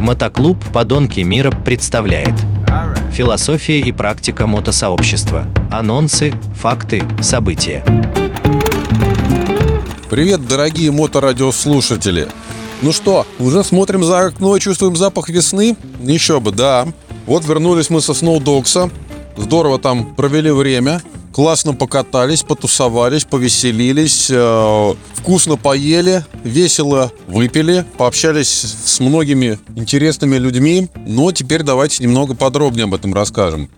Мотоклуб «Подонки мира» представляет Философия и практика мотосообщества. Анонсы, факты, события. Привет, дорогие моторадиослушатели! Ну что, уже смотрим за окно и чувствуем запах весны? Еще бы, да. Вот вернулись мы со Сноудокса. Здорово там провели время. Классно покатались, потусовались, повеселились, э, вкусно поели, весело выпили, пообщались с многими интересными людьми. Но теперь давайте немного подробнее об этом расскажем.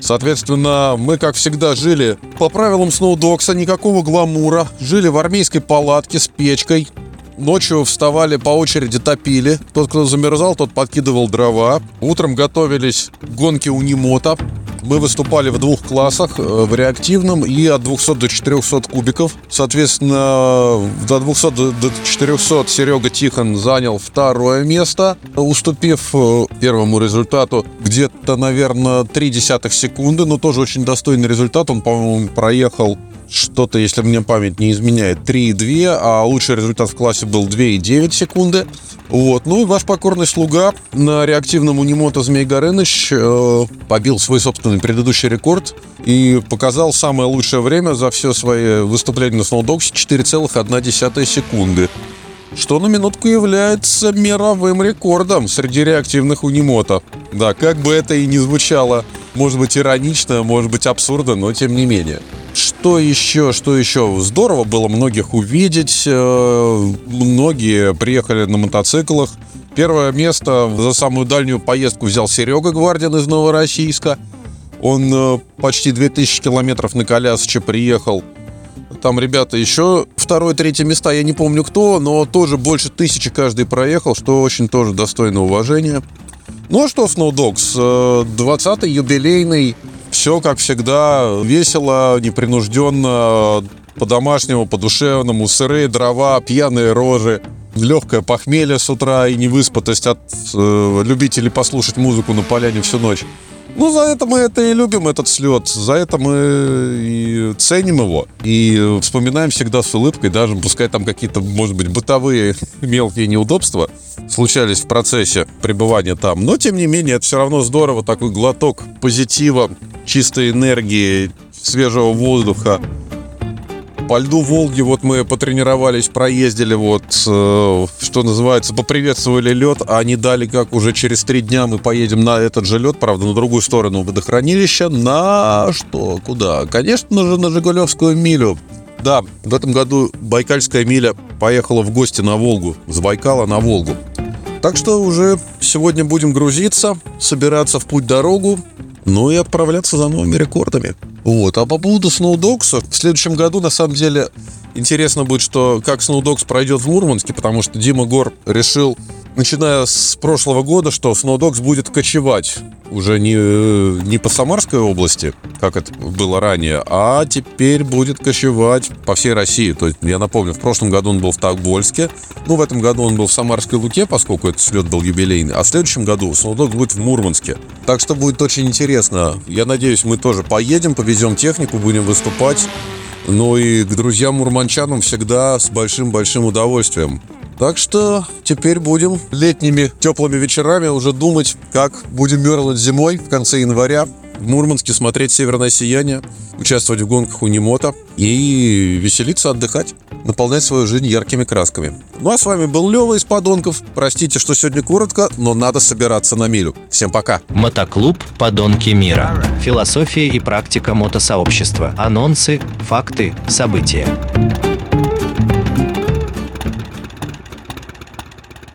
Соответственно, мы, как всегда, жили по правилам Сноудокса, никакого гламура, жили в армейской палатке с печкой, Ночью вставали по очереди, топили. Тот, кто замерзал, тот подкидывал дрова. Утром готовились к гонке унимота. Мы выступали в двух классах, э, в реактивном и от 200 до 400 кубиков. Соответственно, до 200 до 400 Серега Тихон занял второе место, уступив э, первому результату где-то, наверное, 3 десятых секунды, но тоже очень достойный результат. Он, по-моему, проехал что-то, если мне память не изменяет, 3,2, а лучший результат в классе был 2,9 секунды. Вот. Ну и ваш покорный слуга на реактивном Унимота Змей Горыныч э, побил свой собственный предыдущий рекорд и показал самое лучшее время за все свои выступления на Сноудоксе 4,1 секунды что на минутку является мировым рекордом среди реактивных унимота. Да, как бы это и не звучало, может быть иронично, может быть абсурдно, но тем не менее. Что еще, что еще? Здорово было многих увидеть. Э, многие приехали на мотоциклах. Первое место за самую дальнюю поездку взял Серега Гвардин из Новороссийска. Он э, почти 2000 километров на колясоче приехал. Там ребята еще второе, третье места, я не помню кто, но тоже больше тысячи каждый проехал, что очень тоже достойно уважения. Ну а что, Snowdogs, 20-й э, юбилейный все, как всегда, весело, непринужденно, по-домашнему, по-душевному, сырые дрова, пьяные рожи, легкое похмелье с утра и невыспатость от э, любителей послушать музыку на поляне всю ночь. Ну, за это мы это и любим, этот слет. За это мы и ценим его. И вспоминаем всегда с улыбкой, даже пускай там какие-то, может быть, бытовые мелкие неудобства случались в процессе пребывания там. Но, тем не менее, это все равно здорово, такой глоток позитива, чистой энергии, свежего воздуха. По льду Волги вот мы потренировались, проездили вот, э, что называется, поприветствовали лед, а они дали как уже через три дня мы поедем на этот же лед, правда, на другую сторону водохранилища, на что, куда? Конечно же, на Жигулевскую милю. Да, в этом году Байкальская миля поехала в гости на Волгу, с Байкала на Волгу. Так что уже сегодня будем грузиться, собираться в путь-дорогу, ну и отправляться за новыми рекордами. Вот. А по поводу Сноудокса, в следующем году, на самом деле, интересно будет, что как Сноудокс пройдет в Мурманске, потому что Дима Гор решил, начиная с прошлого года, что Сноудокс будет кочевать уже не, не по Самарской области, как это было ранее, а теперь будет кочевать по всей России. То есть, я напомню, в прошлом году он был в Тавбольске, ну, в этом году он был в Самарской Луке, поскольку этот слет был юбилейный, а в следующем году Сноудокс будет в Мурманске. Так что будет очень интересно. Я надеюсь, мы тоже поедем, повезем технику, будем выступать. Ну и к друзьям-мурманчанам всегда с большим-большим удовольствием. Так что теперь будем летними теплыми вечерами уже думать, как будем мерзнуть зимой в конце января в Мурманске смотреть «Северное сияние», участвовать в гонках у Немота и веселиться, отдыхать, наполнять свою жизнь яркими красками. Ну а с вами был Лева из «Подонков». Простите, что сегодня коротко, но надо собираться на милю. Всем пока. Мотоклуб «Подонки мира». Философия и практика мотосообщества. Анонсы, факты, события.